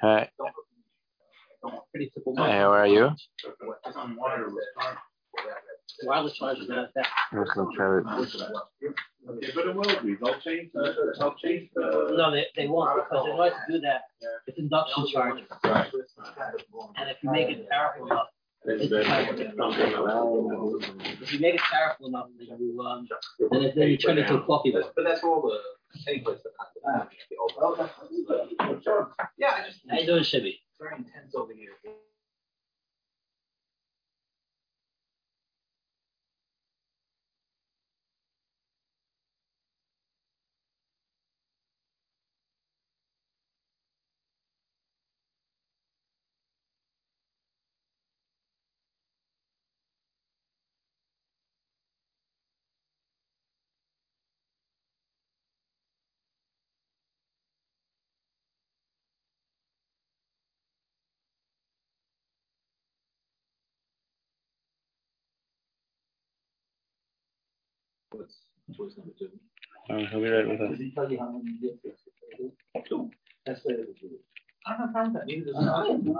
Hi. Hi, how are you? Wireless look. But it will be, they'll change, the- they'll change the. No, they, they won't, because in order to do that, it's induction charging. Right. And if you make it powerful enough, if you make it powerful enough, then you, um, then then you turn it into a coffee That's- mug. But that's all the, any place that. Yeah, I just. How you doing, Shibby? Very intense over here. What's choice number two? Uh, he'll be right with us. Does he tell you how many you get? Two. That's the it is. I don't have a problem with that, neither does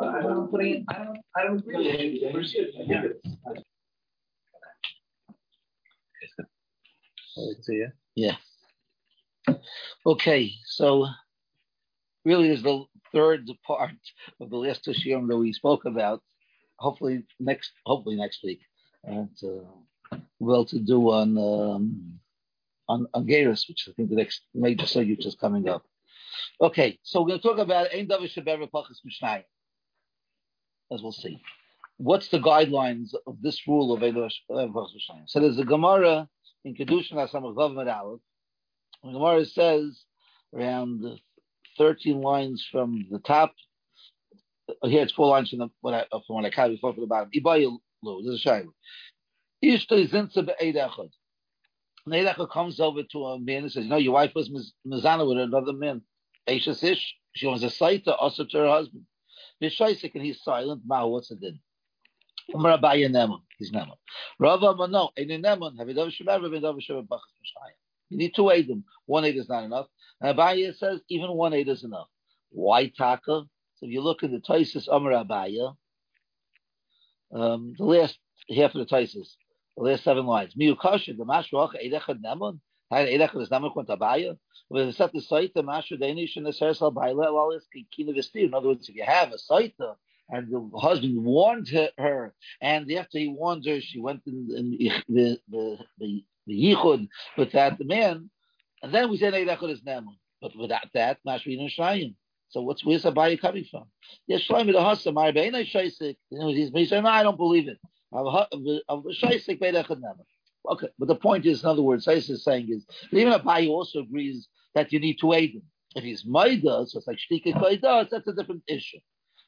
I. I don't put in, I don't, I don't agree with it. We're good. I get it. Oh, See ya. Yeah. Okay, so really is the third part of the last Tashiyam that we spoke about. Hopefully next, hopefully next week, and uh, well to do on um, on on Geras, which I think the next major subject is coming up. Okay, so we're going to talk about Ein Davar Shebever Pachas Mishnayim, as we'll see. What's the guidelines of this rule of Ein Shebever Pachas Mishnayim? So there's a Gemara in Kedushin Asam Vav Aleph. The Gemara says around 13 lines from the top. Here it's four lines from the what I, from what I counted before from the bottom. Ibayu lo. There's a shayla. Ishto zinsa. And Eid comes over to a man and says, "You know, your wife was miz- mizana with another man. Eishes ish. She was a saita also to her husband. Vishaisik and he's silent. Ma, what's it then? Umar Abaya Neman. He's Neman. Rava Mano. Ein Neman. Have you done Shemer? Done Shemer? Bachas Mishayim. You need two Eidim. One Eid is not enough. And Abaya says even one Eid is enough. Why Taka? So if you look at the Taisus Amar Abaya, um, the last half of the Taisus, the last seven lines. Miyukasha, the Mashruach, Eidechad Neman. Had Eidechad is Neman Kwant Abaya. With the set the site, the Mashru Danish and the Sersal Baila, Lalis Kina Vestir. In other words, if you have a site, and the husband warned her, and after he warned her, she went in, in the the the the yichud with that man, and then we said Eidechad is Neman. But without that, Mashru and Shayim. So what's where's Abaye coming from? Yes, Shlomi the Hasa, my Beina Shaisik. He's he said, no, I don't believe it. Of. Okay, but the point is, in other words, Shaisik is saying is even Abaye also agrees that you need to aid him. If he's Maida, so it's like Shtika Koidas, that's a different issue.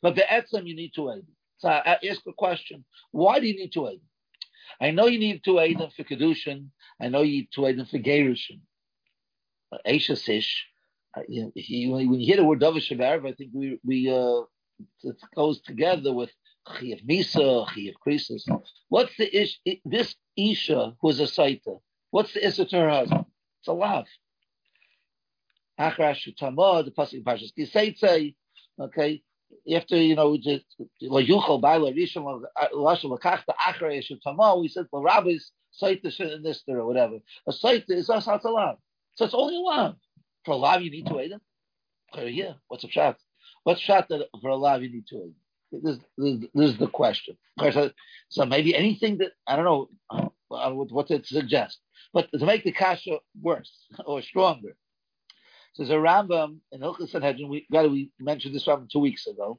But the Etzem, you need to aid him. So I ask a question: Why do you need to aid him? I know you need to aid him for kedushin. I know you need to aid him for gerushin. Aisha Sish. Uh, you when you hear the word Davish Shabarv, I think we we uh, it goes together with Chiyav Misa, Chiyav Krisis. What's the ish? This Isha who is a Saita. What's the Issa to her husband? It's a lav. Achrash Tamah, the pasuk Parshas Kiseitze. Okay, after you know just la yuchal by la rishon lashon uh, lakachta achrash Tamah. We said the rabbis Saita this or whatever. A Saita is us a lav. So it's only lav. For lav, you need to aid him. Yeah, what's a shot? What's shot that for lav you need to aid? This, this, this is the question. So, so maybe anything that I don't know uh, what to suggest, but to make the kasha worse or stronger. So there's a Rambam in Hilchas Sanhedrin. We got we mentioned this Rambam two weeks ago.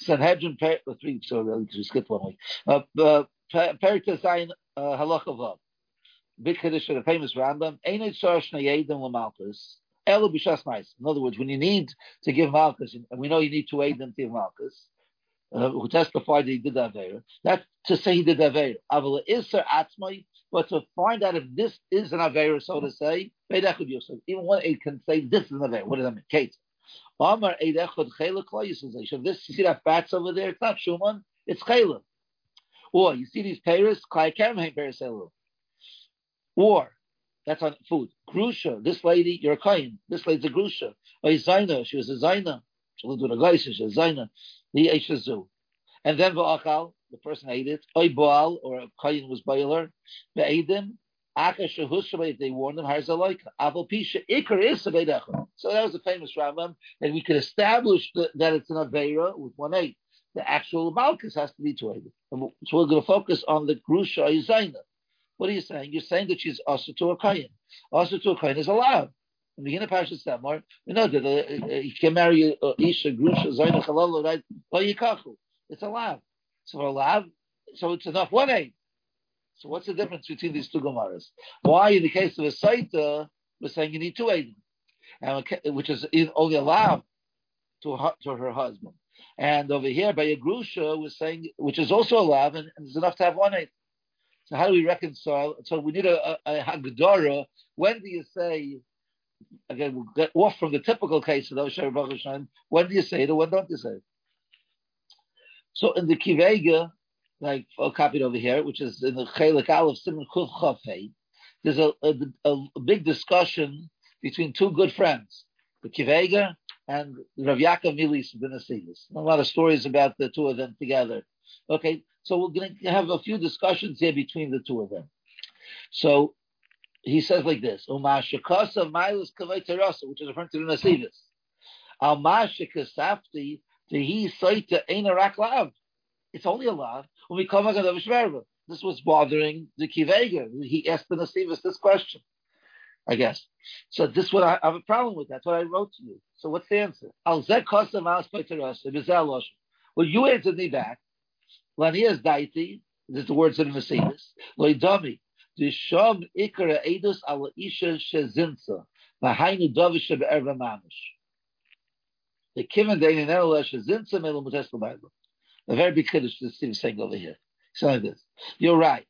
Sanhedrin, uh, three weeks ago. We skipped one week. Uh, uh, Perikta Zayin Halacha Vav. Big Kaddish, the famous Rambam. Einit Shorosh Nayedim Lamalkus. Elu B'Shas Mais. In other words, when you need to give Malkus, and we know you need to aid them to give Malkus, uh, who testified that he did that Avera, that's to say he did Avera. Avala Isser Atzmai, but to find out if this is an Avera, so to say, even one aid can say this is an Avera. What does that mean? Kate. Amar Eid Echad Chayla Klayis This you see that fats over there? It's not Shuman, it's Chayla. Or you see these payers, Klai Kerem Hain Payers Or that's on food. Grusha, this lady, you're a kain. This lady's a grusha. A zaina, she was a zaina. And then the person ate it, Oy Baal, or a was boiler, they warned them, So that was a famous Rambam, and we could establish that, it's an Aveira with one eight. The actual Malkus has to be two eight. So we're going to focus on the Grusha Zaina. What are you saying? You're saying that she's also to a Kayin. Also to a Kayin is allowed. The beginning of Parashat Samar, we know that uh, you can marry Isha, Grusha, Zaina, Chalala, right? It's allowed. So allowed, so it's enough one eight. So what's the difference between these two Gemaras? Why, in the case of a Saita, we're saying you need two and which is only allowed to her, to her husband. And over here, by a Grusha, we're saying, which is also allowed, and, and it's enough to have one eight. So how do we reconcile? So we need a, a, a Hagdara. When do you say again, we'll get off from the typical case of those When do you say it or when don't you say it? So in the Kivega, like I copied over here, which is in the Chelik Aleph Simon Chuf Chafei, there's a, a, a, big discussion between two good friends, the Kivega and Rav Yaakov Milis ben A lot of stories about the two of them together. Okay, so we're going to have a few discussions here between the two of them. So he says like this: Umashakasa Milas Kavay Terasa, which is referring to the Nasivis. Al Mashakasafti he Saita Aina Rak Lav. It's only a to This was bothering the Kivega. He asked the Nasivis this question, I guess. So this what I, I have a problem with. That's what I wrote to you. So what's the answer? Al Terasa. Well, you answered me back. Lanias Daiti. This is the words of the Nasivis. Loidami. Disham ikara edus ala isha shezinsa. V'hainu davish be'erva mamish. The kiven dein in erla shezinsa melu mutesh l'bayla. A very big kiddush that Steve is saying over here. So this. You're right.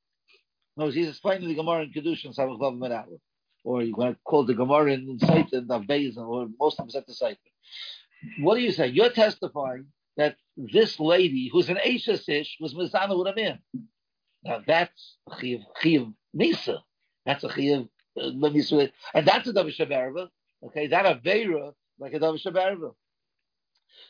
No, he's explaining the Gemara in Kedushin, Samach Vav Medalah. Or you want to call the Gemara in Satan, of Beis, or most of them at the Satan. What are you saying? You're testifying that this lady, who's an Asha was Mizana with a man. Now that's Chiv, Chiv Misa. That's a Chiv, uh, and that's a Davish Shabarva. Okay, that Avera, like a Davish Shabarva.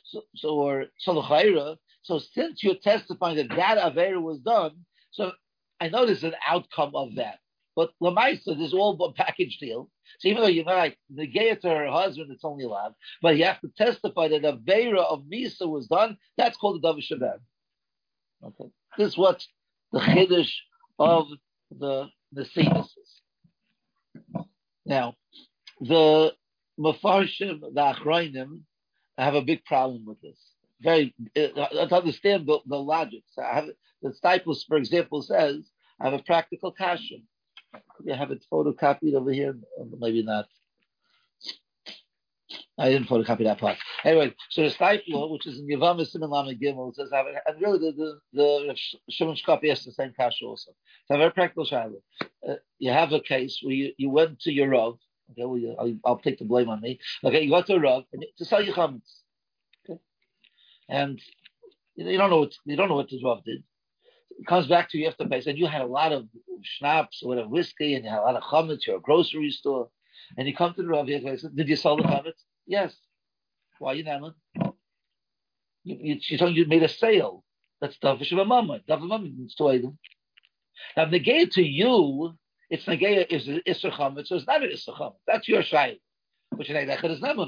So, so, or Salachayra. So since you're testifying that that Avera was done, so I know there's an outcome of that. But Lamaisa, this is all a package deal. So even though you're not like to her husband, it's only allowed. But you have to testify that a Vera of Misa was done. That's called the Davish Shabar. Okay. This is what the chiddush of the the senuses. Now, the mafarshim, the achrayim, have a big problem with this. Very uh, to understand the, the logic. So I have the Stiples, for example, says I have a practical kasha. I have it photocopied over here, maybe not. I didn't photocopy that part. Anyway, so the Steipler, which is in Yavam Simon Lama Gimel, says, and really the, the, the Shimon Shkapi has the same cash also. It's a very practical shadow. Uh, you have a case where you, you went to your Rav, okay, well, you, I'll, I'll, take the blame on me. Okay, you got to a Rav to sell your chametz. Okay? And you don't know what, you don't know what the Rav did. It comes back to you after pay, and you had a lot of schnapps or whatever, whiskey, and you had a lot of chametz, you're a grocery store. And you come to the Rav, and said, did you sell the chametz? Yes. Why you? You, you, she's telling you made a sale. That's davish of a mama. Davish of a mama means to item. Now, negate to you, it's negate is isser chametz, so it's not an isser. That's your shayla. Which is is never.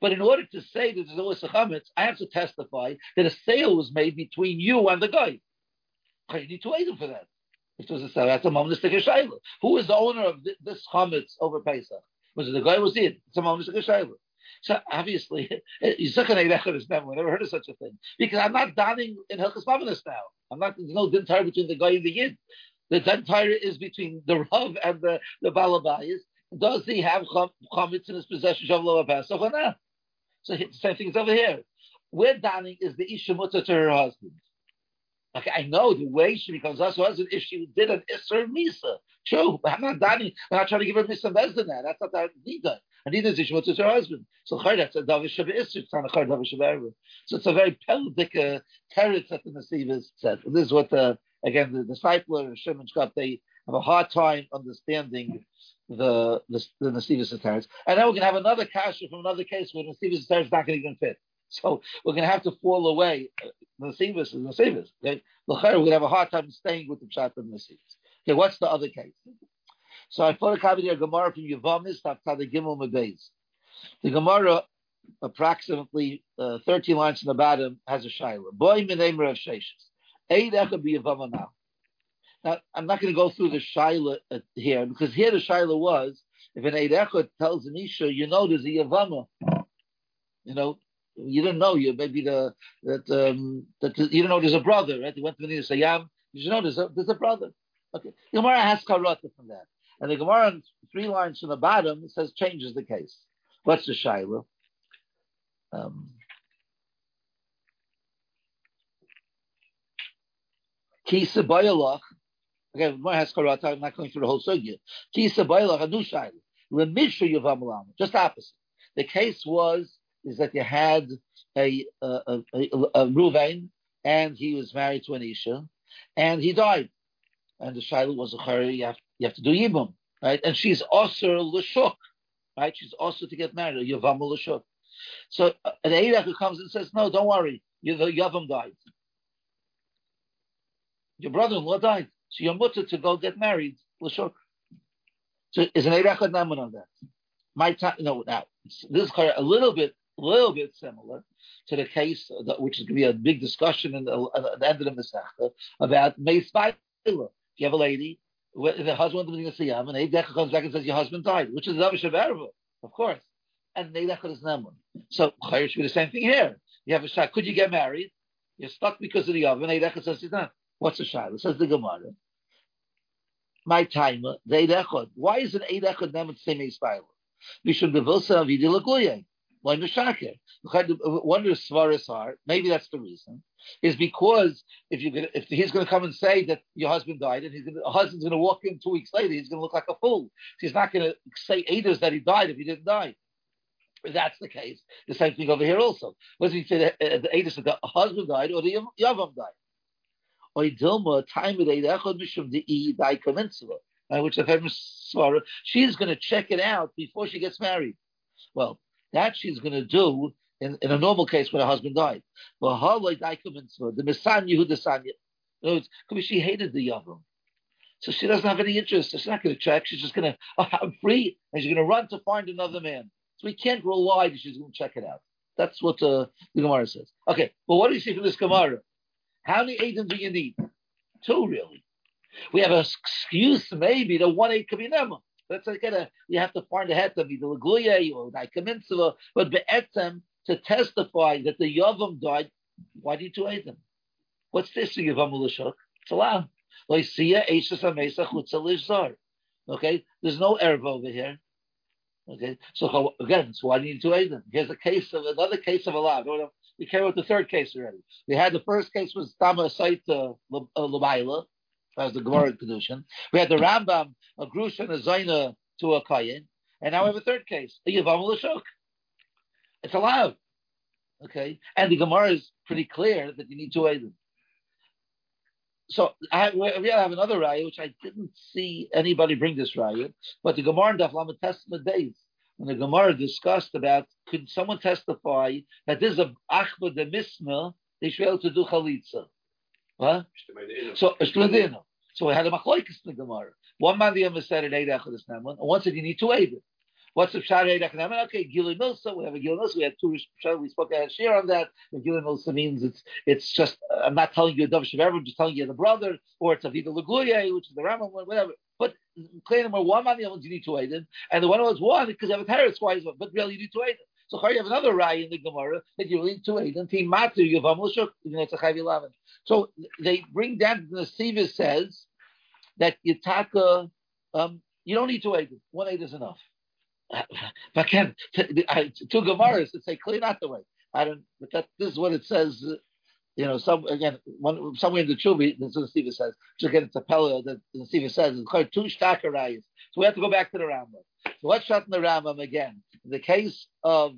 But in order to say that there's no isser chametz, I have to testify that a sale was made between you and the guy. You need to item for that. If was a sale, that's a monistic shayla. Who is the owner of this chametz over Pesach? Was it the guy? Was it? It's a monistic shayla. So obviously, eh, Yisachan never never heard of such a thing because I'm not donning in Hilchas Mavanis now. I'm not. There's no din between the guy and the yid. The din is between the Rav and the the Balabayas. Does he have chametz in his possession Shavlo Pesach or not? So the same thing is over here. Where donning is the isha mutter to her husband. Okay, I know the way she becomes us husband if she did an Isser Misa. True, but I'm not donning. I'm not trying to give her Misa Bezdin that. That's not that neither. And neither is Ishmael to her husband. So that's a Davish Shabbat Isser, it's not a Chayr Davish Shabbat So it's a very pelvic uh, teretz that the Nasivis said. And this is what, uh, again, the disciple and Shimon Shkop, they have a hard time understanding the the, the Nasivis teretz. And then we're going to have another kasha from another case where the Nasivis teretz is not going to even fit. So we're going to have to fall away. Nasivas is Nasivas. Okay, we're going to have a hard time staying with the Pshat of Nasivas. Okay, what's the other case? So I photocopied a Gemara from Yavamis, the Gimel Mebeis. The Gemara, approximately uh, 13 lines from the bottom, has a shaila. Boy, name of Sheshes. Eid Echa now. Now, I'm not going to go through the shaila uh, here, because here the shaila was, if an Eid tells an Isha, you know there's a Yavama. You know, you don't know you maybe the that um, that you don't know there's a brother, right? You went to the Sayam, you should know there's a there's a brother. Okay, Gemara has karata from that, and the Gemara three lines from the bottom says changes the case. What's the shaila? Um, Kisa Bayalach. Again, Gemara has karata. I'm not going through the whole sugya. Kisa Bayalach adu shaila. Lemishu Yavam Just opposite. The case was is that you had a, a, a, a, Ruvain, and he was married to an Isha, and he died. And the Shiloh was a Chari, you have, you have to do Yibum, right? And she's also Lashuk, right? She's also to get married, Yavam Lashuk. So uh, an Eirach who comes and says, no, don't worry, you, the Yavam died. Your brother-in-law died. So you're mutter to go get married, Lashuk. So is an Eirach on that? My time, no, now, this is a little bit a little bit similar to the case, which is going to be a big discussion in the, at the end of the Masechta about Meis If you have a lady, the husband going to him, and Eidech comes back and says, Your husband died, which is Zav Shavarva, of course. And Eidech is Nemun. So, Chayyar should be the same thing here. You have a shot, could you get married? You're stuck because of the oven. Eidech says he's not. What's the shot? It says the Gemara. My timer, the Eidechot. Why is an Eidechot Nemun the same Meis Bailer? We should be Vilsa Avidi one of the svaras are maybe that's the reason is because if you if he's going to come and say that your husband died and his husband's going to walk in two weeks later, he's going to look like a fool. He's not going to say Aders that he died if he didn't die. If that's the case, the same thing over here also. Was he that uh, the Aders that the husband died or the Yavam died? Or Dilma time of the which the famous she's going to check it out before she gets married. Well, that she's going to do in, in a normal case when her husband died. But the Misan Yehuda Sanya. In other words, she hated the Yavam. So she doesn't have any interest. She's not going to check. She's just going to, oh, I'm free. And she's going to run to find another man. So we can't rely that she's going to check it out. That's what uh, the Gemara says. Okay, well, what do you see from this Gemara? How many Aiden do you need? Two, really. We have an excuse, maybe, that one aid could be. That's like a, you have to find a hetem, either Laguye or Daikamitzvah, but Be'etzem, to testify that the Yavam died, why do you do them? What's this for Yavam Ulashuk? It's allowed. Okay, there's no erv over here. Okay, so again, so why do you need to aid them? Here's a case of another case of a lot. We came with the third case already. We had the first case was Tama Saita uh, uh, Labaila, as the Gemara Kedushin. We had the Rambam, a Grusha and a Zaina to a Kayin. And now we have a third case, a Yavam Lashuk. It's allowed. Okay? And the Gemara is pretty clear that you need aid them. So I we have another raya, which I didn't see anybody bring this raya, but the Gemara in Daf Testament days, when the Gemara discussed about could someone testify that this is a achba de misna, they should be able to do chalitza. Huh? So, so we had a machlokes in the Gemara. One man the Yom said an eight echad and one said you need two eight. What's the pshat eight echad Okay, Gili Milsa. We have a Gili Milsa. We had two pshat. We spoke. Had share on that. The Gili Milsa means it's it's just. I'm not telling you a dove shaver. I'm just telling you the brother, or it's a vida laguye, which is the Rambam whatever. But claim one man the you need two eight, and the one was one because you have a terrorist. Why? But really, you need two eight. So you have another rai in the Gemara that you need to eight and team matu yavam l'shuk. You know it's a chayv eleven. So they bring down the Siva says that Yitaka, um, you don't need two eight. One eight is enough. But can two Gemaras that say clean out the way. I don't. But that this is what it says. You know, some again, one, somewhere in the Chubi, that's what the Siva says. So again, it's a Pella that the Siva says. It's called two shtakarayas. So we have to go back to the Rambam. So let's shut the Rambam again. In the case of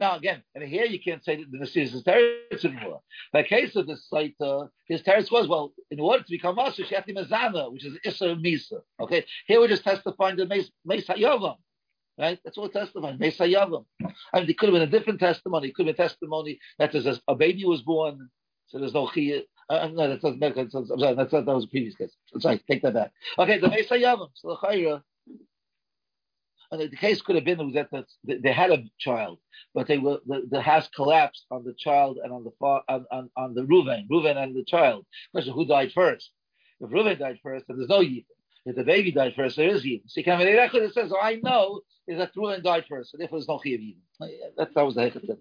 now again, and here you can't say that the Nasir is teretz anymore. The case of the site, uh, his teretz was well, in order to become master, she had to mezana, which is Issa Misa. Okay, here we're just testifying the Meis Hayavam. Right? That's what testified. Mesa Yavam. I mean, it could have been a different testimony. It could have been testimony that there's a, baby was born, so there's no chiyah. Uh, no, that's not, that's, I'm sorry, that's not, that was a previous case. Sorry, take that back. Okay, the Mesa Yavam. So the chayra, the case could have been that they had a child, but they were the, the house collapsed on the child and on the on, on, on the Ruven, Ruven and the child. Question: Who died first? If Ruven died first, then there's no Yidin. If the baby died first, there is. So you can it says, oh, I know is that Ruven died first, and therefore there's no Chiyav Yidin. Oh, that, that was the Hechat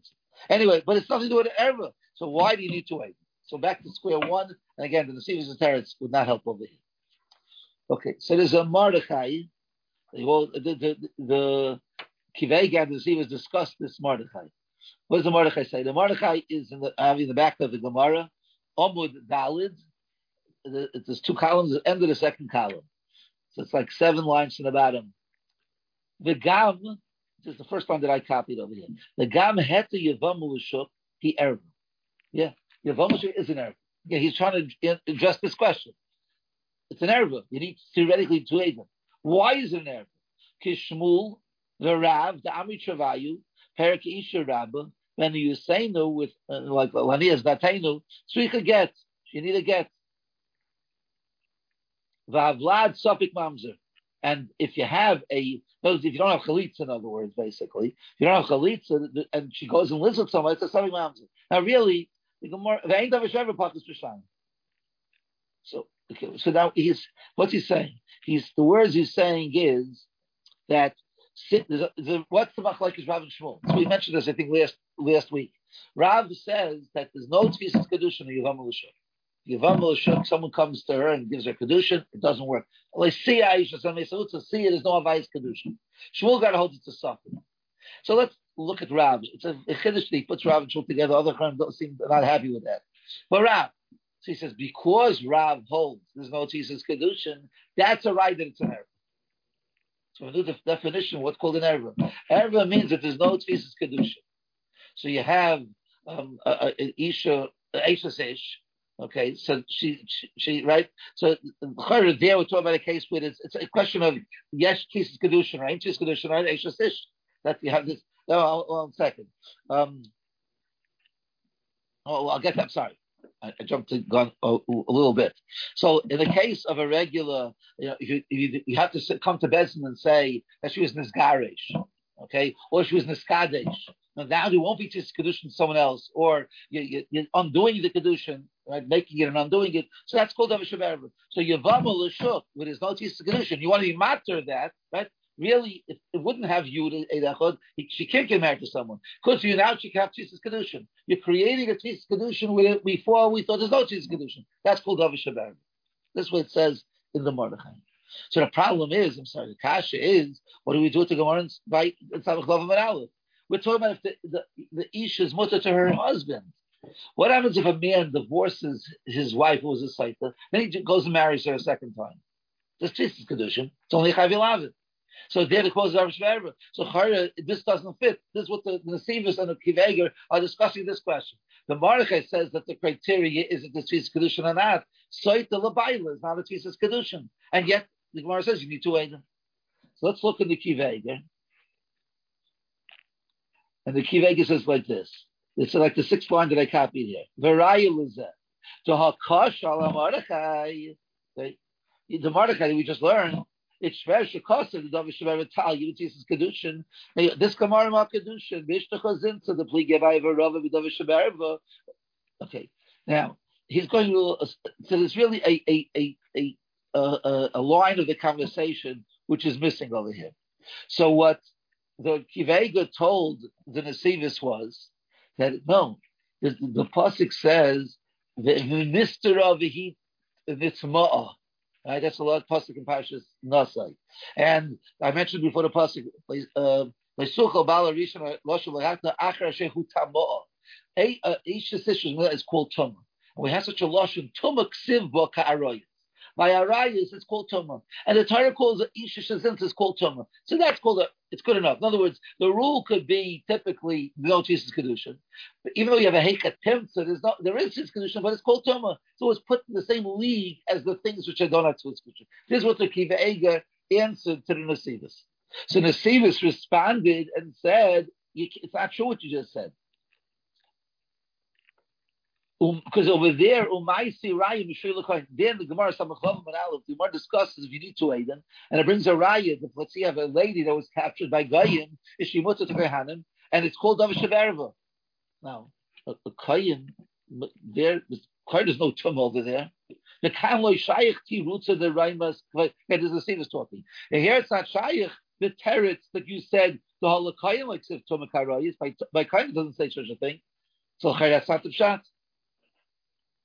Anyway, but it's nothing to do with Erva. So why do you need to wait? So back to square one, and again, the Nesivis and Teretz would not help over here. Okay, so there's a Mordechai well, the the the Kivei Gad was discussed this Mordechai. What does the Mordechai say? The Mordechai is in the uh, in the back of the Gemara, Omud Dalid. There's two columns, the end of the second column. So it's like seven lines from the bottom. The Gam, this is the first one that I copied over here. The Gam Heta Yavamu Shuk, he Erva. Yeah, Yavamu is an Erva. Yeah, he's trying to address this question. It's an Erva. You need theoretically two Adam. Why is it an? Kishmul, the Rav, the Ami Travayu, Perik Isha Rabba, when you say no with uh, like Lanias Datenu, Tzrika get, you need a get. Vavlad Sopik Mamzer. And if you have a, if you don't have chalitza, in other words, basically, if you don't have chalitza, and she goes and lives with someone, it's a Sopik Mamzer. Now, really, the Gemara, Ain't of a Shever So, okay, so now he's, what's he saying? he's the words he's saying is that the, the, what's the machlekes Rav and Shmuel? So we mentioned this, I think, last last week. Rav says that there's no tefisas kedushin in Yavam L'Shuk. Yavam L'Shuk, someone comes to her and gives her kedushin, it doesn't work. See Aisha, see it, there's no advice kedushin. Shmuel got to hold it to something. So let's look at Rav. It's a, a chiddush that he puts Rav and Shmuel together. Other Chachamim don't seem not happy with that. But Rav, so he says, because Rav holds there's no Tefisas Kedushin, that's a right that error. So we do the definition, what's called an error. Error means that there's no Tefisas Kedushin. So you have um, a, Isha, Isha Ish, okay, so she, she, she right? So there we're talking about a case where it's, it's a question of yes, Tefisas Kedushin, right? Tefisas Kedushin, right? Isha Ish. That you have this. No, one second. Um, oh, I'll get that. Sorry. I, jumped to gun a, a, little bit. So in the case of a regular, you know, you, you, have to come to Bezin and say that she was Nisgarish, okay, or she was Niskadesh. Now, you won't be just kedushin someone else, or you, are undoing the kedushin, right, making it and undoing it. So that's called Avashav So Yavama Lashuk, with his no kedushin, you want to be matter that, right? Really, it, it wouldn't have you Yud Eidachod. She can't get married to someone. Because you now she can have Tzitzis Kedushin. You're creating a Tzitzis Kedushin it before we thought there's no Tzitzis Kedushin. That's called Davi Shabar. This is what it says in the Mordechai. So the problem is, I'm sorry, the kasha is, what do we do to Gemara by We're talking about if the, the, the Isha is mutter to her husband. What happens if a man divorces his wife who was a Saita, then he goes and marries her a second time? This Tzitzis Kedushin. It's only Chavilavit. So there the cause of Shverba. So Chara, this doesn't fit. This is what the, Nesivis and the Kiveger are discussing this question. The Mordechai says that the criteria is it the Tfis Kedushin or not. Soit the Labaila is not a Tfis Kedushin. And yet the Gemara says you need to wait. So let's look in the Kiveger. And the Kiveger says like this. It's like the sixth line that I copied here. Varaya Lizeh. To Hakash ala Mordechai. The Mordechai we just learned it's shver shekosa the this is kedushin. This kamar ma kedushin to the shver okay. Now he's going to uh, so there's really a a a a a, a line of the conversation which is missing over here. So what the Kivega told the Nasivis was that no the, the pasuk says the minister of the heat Right? That's a lot of pasuk in Parshas Nasai. And I mentioned before the pasuk, uh, each decision is called Tumah. And we have such a lashon Tumah ksiv bo ka'aroyis. By Arayis, it's called Tumah. And the Torah calls it Isha Shazint is called Tumah. So that's called a, it's good enough. In other words, the rule could be typically no Tefisas Kedushin. But even though you have a Heika so there's not, there is Tefisas Kedushin, but it's called Tumah. So it's put in the same league as the things which are done at Kedushin. This is what the Kiva Eger answered to the Nasidus. So Nasivis responded and said, "It's not true what you just said." Because um, over there, Umaisi Raya Mishri Kohen. Then the Gemara Samachlav and Aleph, the Gemara discusses if you need to Aiden, and it brings a Raya. Let's see, have a lady that was captured by Goyim, is she to Kohanim, and it's called Davar Shaverva. Now, a, a there, there's no tum over there. The Kamloy Shaykh Ti roots of the Raimas. Okay, there's the same as talking. And here it's not Shaykh. The teretz that you said the Holokayim like if Tomakarayis by by kind doesn't say such a thing. So the shot.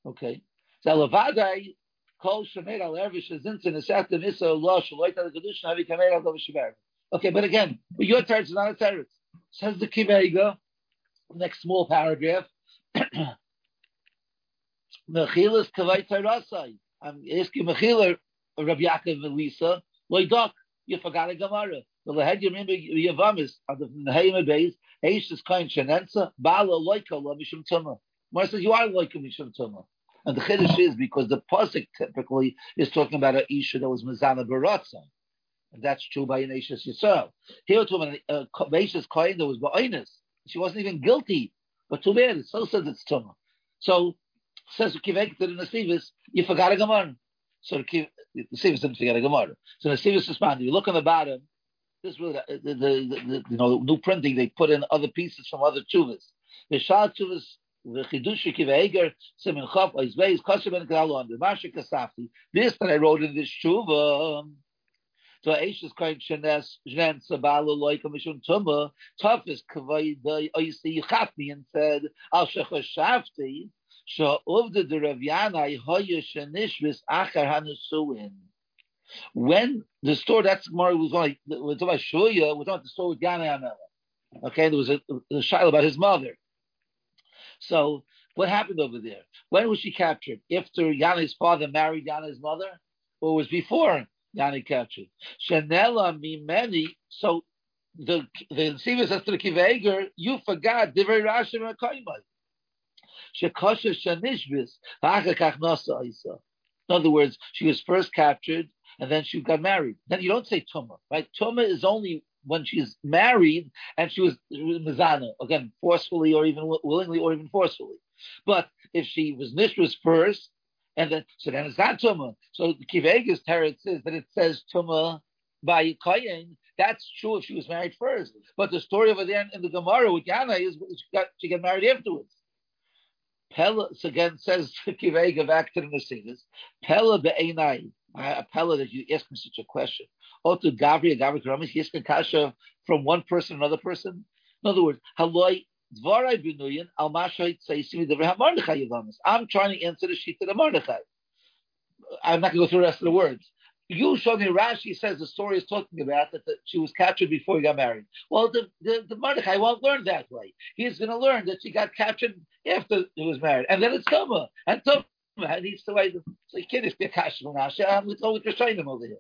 Okay. So Lavadai kol shemer al ervish zintzin esat nisa Allah shloit al kedushin havi kamer al shaver. Okay, but again, your teretz is not a teretz. Says the Kivega, next small paragraph. Mechilas kavai terasai. I'm asking Mechila, Rabbi Yaakov and Lisa, loydok, you forgot a Gemara. The lehed you remember Yavamis, of the Nehema base, Eish is kind Shenenza, Bala loika la mishum tumah. Says you are loika mishum tumah. And the chiddush is because the pasuk typically is talking about an isha that was mezana baratza, and that's true by an Eishas Yisrael. Here to an uh, Eishas Kohen that was ba'inus, she wasn't even guilty, but too bad. It says it's tumah. So says Kivek to the Nasivis, you forgot a Gemara. So the Nasivis didn't forget a Gemara. So the Nasivis responded. You look on the bottom. This was the, the, the, the you know new printing. They put in other pieces from other chuvas. The Shah chuvas the chidush kiveger simin chaf oizveis kosher ben kadalo the mashik kasafti. This that I wrote in this tshuva. So Aishas kain shenes jnen sabalu loika mishun tumba. Tough is kavay the oisi chafni and said al shechashafti. When the store that's Gemara was going, we're talking about Shuya, we're talking about the story with Yana Okay, there was a, a shiloh about his mother. So what happened over there? When was she captured? After Yana's father married Yana's mother, or was before Yana captured? Shanela mimeni. So the the Sivas says to the Kiveger, you forgot the very Rashi and in other words, she was first captured and then she got married. Then you don't say tuma, right? Tuma is only when she's married and she was mizana, again, forcefully or even willingly or even forcefully. But if she was nishras first, and then so then it's not tuma. So the Kivegas Teretz says that it says tuma by Kayin. That's true if she was married first. But the story over there in the Gemara with Yana is she got she got married afterwards. Pella again says Kivega back to the Nasinas. Pella be'enai. Pella that you ask me such a question. To Gavri, Gavri Karamis, he asked Kasha from one person to another person. In other words, Haloi Dvarai Binuyan, Al Mashait Saisimi Devra Yavamis. I'm trying to answer the sheet of the Mordechai. I'm not going to go through the rest of the words. You showed me Rashi says the story is talking about that, she was captured before he got married. Well, the, the, the Mordechai won't learn that way. He's going to learn that she got captured after he was married. And then it's Tuma. And Tuma needs to wait. So you can't just be a Kash Rashi. I'm with Rishonim over here.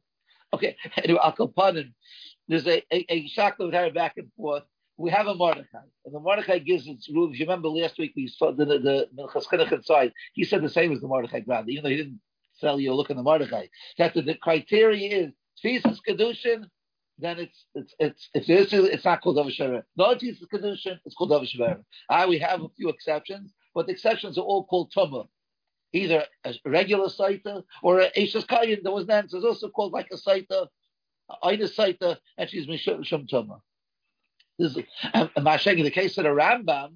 Okay, anyway. There's a, a, a shakla with her back and forth. We have a Mordechai, and the Mordechai gives its rules. You remember last week we saw the the, the side. He said the same as the Mordechai Grand, even though he didn't tell you look in the Mordechai. That the, the criteria is thesis kedushin, then it's it's it's it's it's, not called Avashara. No thesis kedushin, it's called Avashara. Ah, we have a few exceptions, but the exceptions are all called Tumah. Either a regular saita or a Eishas Kayin. There was an answer. It's also called like a saita, Aina saita, and she's Mishum Tumah. This is in the case of the Rambam,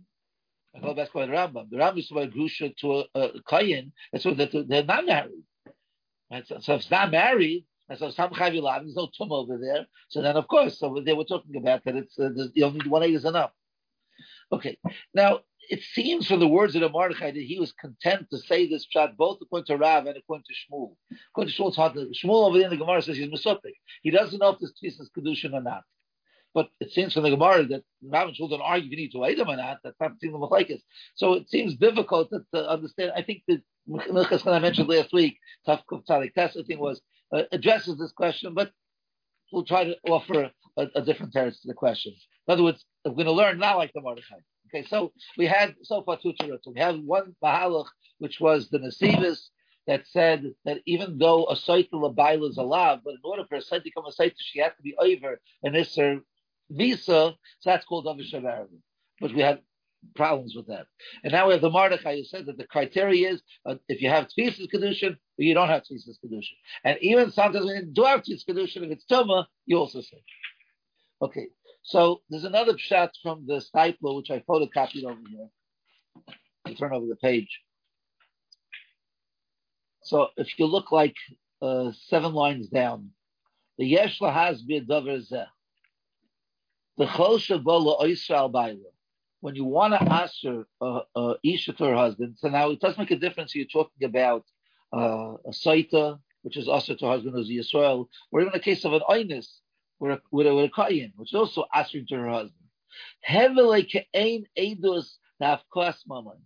I go back to the Rambam. The Rambam is about Grusha to a, a that's what they're, not married. Right? So, so if it's not married, and so some chavilah, there's no tum over there. So then, of course, so they were talking about that it's uh, you only one eight is enough. Okay, now it seems from the words of the Mordechai that he was content to say this shot both according to Rav and according to Shmuel. According to Shmuel, it's hard to, Shmuel over there in the Gemara says he's Mesotic. He doesn't know if this piece is Kedushin or not. But it seems from the Gemara that Rav and Shmuel don't argue if you need to eat them or not. That's not the Machlaikis. So it seems difficult to, to understand. I think that I mentioned last week, Tafkuf Tzadik Test, I think was, uh, addresses this question, but we'll try to offer a, a different terrace to the question. In other words, we're going to learn not like the Mordechai. Okay, so we had so far two terutzim. We had one mahalach, which was the nasivis, that said that even though a site labaila is allowed, but in order for a site to become a site, she has to be over an isser visa. So that's called avishav But we had problems with that. And now we have the Mordechai who said that the criteria is uh, if you have Tfisis Kedushin, or you don't have Tfisis Kedushin. And even sometimes when you do have Tfisis Kedushin, if it's Tuma, you also say. Okay, so there's another shot from the Steipler, which I photocopied over here. I turn over the page. So if you look like uh, seven lines down, the Yesh has been Zeh. The Chol Shabola Oisrael Baila when you want to answer uh, uh, Isha to her husband, so now it does make a difference. You're talking about uh, a Saita, which is also to husband as Yisrael, or even a case of an Oinus, with a, with a, a Kayin, which is also answering to her husband. Heavily ke'ain edus nafkas maman.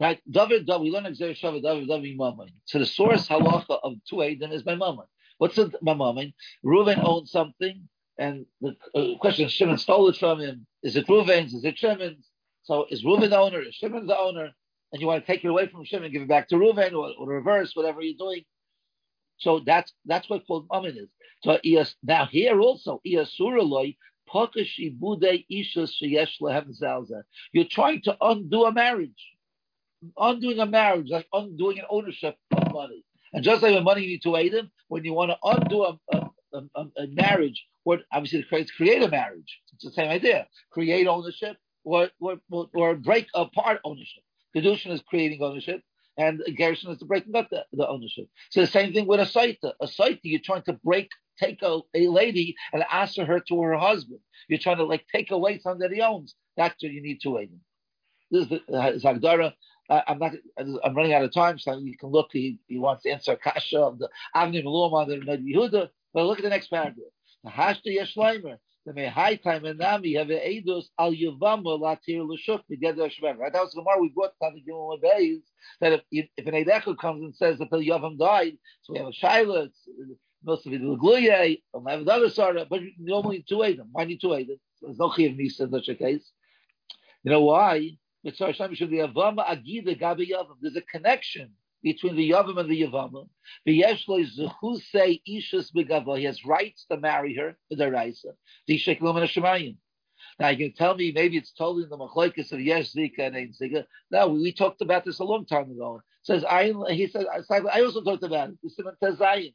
Right, David, we learn Xer Shavah, David, David, Mammon. So the source halacha of two Eidim is by Mammon. What's the Mammon? Reuven owns something, and the uh, question is, Shimon stole it from him. Is it Reuven's? Is it Shimon's? So is Reuven the owner? Is Shimon the owner? And you want to take it away from Shimon, give it back to Reuven, or, or reverse, whatever you're doing. So that's that's what called mammon is. Now here also, you're trying to undo a marriage, undoing a marriage, like undoing an ownership of money. And just like with money, you need to aid them. When you want to undo a, a, a, a marriage, or obviously create create a marriage. It's the same idea. Create ownership or or, or break apart ownership. Kedushin is creating ownership, and Gershon is the breaking up the, the, ownership. So the same thing with a saita. A saita, you're trying to break, take a, a lady and answer her to her husband. You're trying to like take away something that he owns. That's what you need to wait. This is the uh, Zagdara. Uh, I'm not. I'm running out of time, so you can look. He, he wants to answer Kasha of the Avni Malum on the Yehuda. But look at the next paragraph. The hashta yeshleimer. The high time and nami have edus al yavama latir l'shuk together shver. Right? That was more we brought to the Gimel Beis that if, if an edechu comes and says that the yavam died, so we have a shaila. Most of it is gluye, or have another sort but normally two Adam. Why need two Adam? There's no chiv nisa in such a case. You know why? There's a connection between the Yavam and the Yavama. He has rights to marry her for the Raisa. Now you can tell me maybe it's totally in the machlokes of Yesh Zika and Ein Zika. No, we talked about this a long time ago. It says I he said I also talked about it. The Simon.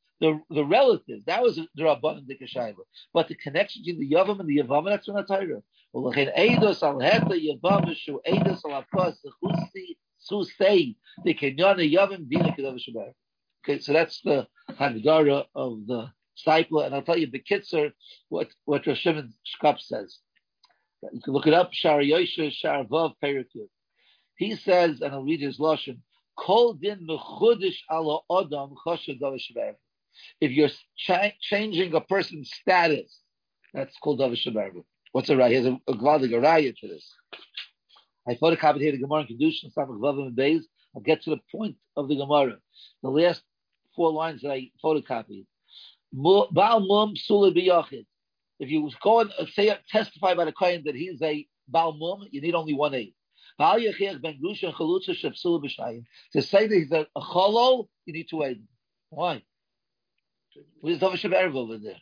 the the relatives? That was the rabbanon shaila. But the connection between the yavam and the yavam that's from the Torah. Ulachin eidos al heta yavam shu eidos al akos zechusi su say the yavam kedav Okay, so that's the hagdara of the cycle, and I'll tell you the kitzer what what Rosh Shkop says. You can look it up. Shar Yosha Shar Vav. He says, and I'll read his lashon. Kol din mechudish ala adam If you're cha- changing a person's status, that's called davar What's a raya? He has a, a gvadig raya to this. I photocopied here the Gemara in Kedushin, some of and Beis. I'll get to the point of the Gemara. The last four lines that I photocopied. Baal mum sula biyachid. If you go and uh, say testify by the kohen that he's a baal mum, you need only one aid. Baal yachich ben grusha chalutza shepsula b'shnayim. To say that he's a, a cholo, you need two aid. Why? Where's David Shaberev over there?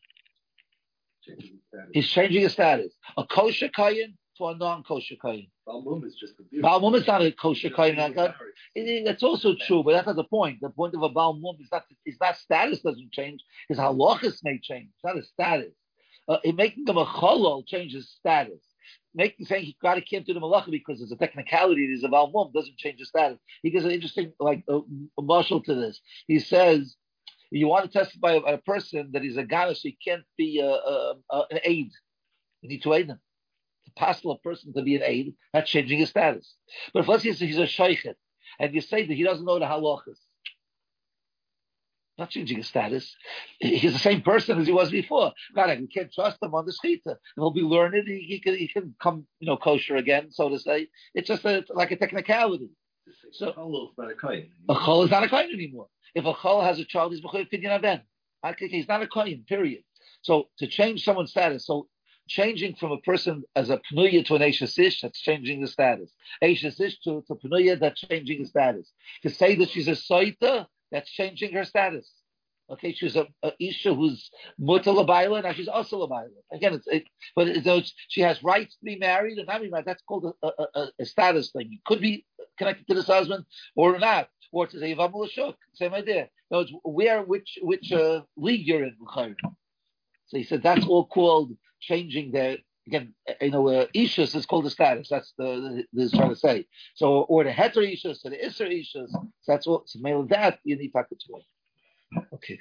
He's changing his status. A kosher kohen to a non-kosher kohen. Balmum is just a Balmum is not a kosher kohen. It's also true, but that's not the point. The point of a Balmum is not is not status doesn't change. His halachas may change. It's not a status. Uh, making him a cholol changes status. Making saying he got to can't do the malacha because there's a technicality. It is a Balmum doesn't change the status. He gives an interesting like a, a marshal to this. He says you want to testify about a person that is a guy, so he can't be a, a, a, an aid. You need to aid him It's possible a person to be an aid, that's changing his status. But if let's say he's a shaykhet, and you say that he doesn't know the halachas, Not changing his status. He's the same person as he was before. God, we can't trust him on the shechita. He'll be learned. He, he, can, he can come, you know, kosher again, so to say. It's just a, like a technicality. So a chol is not a kohen. is not a anymore. If a chol has a child, he's b'choy pidyon aben. He's not a kohen. Period. So to change someone's status, so changing from a person as a pnuya to an Ish, that's changing the status. Ish to, to pnuya, that's changing the status. To say that she's a soita, that's changing her status. Okay, she's a, a Isha who's mutal labaila, now she's also labaila. Again, it's, it, but it's, she has rights to be married and not be married. That's called a, a, a, status thing. It could be connected to this husband or not, or to say Shuk. Same idea. No, it's where which which uh, league you're in. So he said that's all called changing the again, you know, uh, ishus is called the status. That's the, the, the trying to say. So, or the heter ishus, or the iser ishus. So that's what. So, male that you need to. Okay.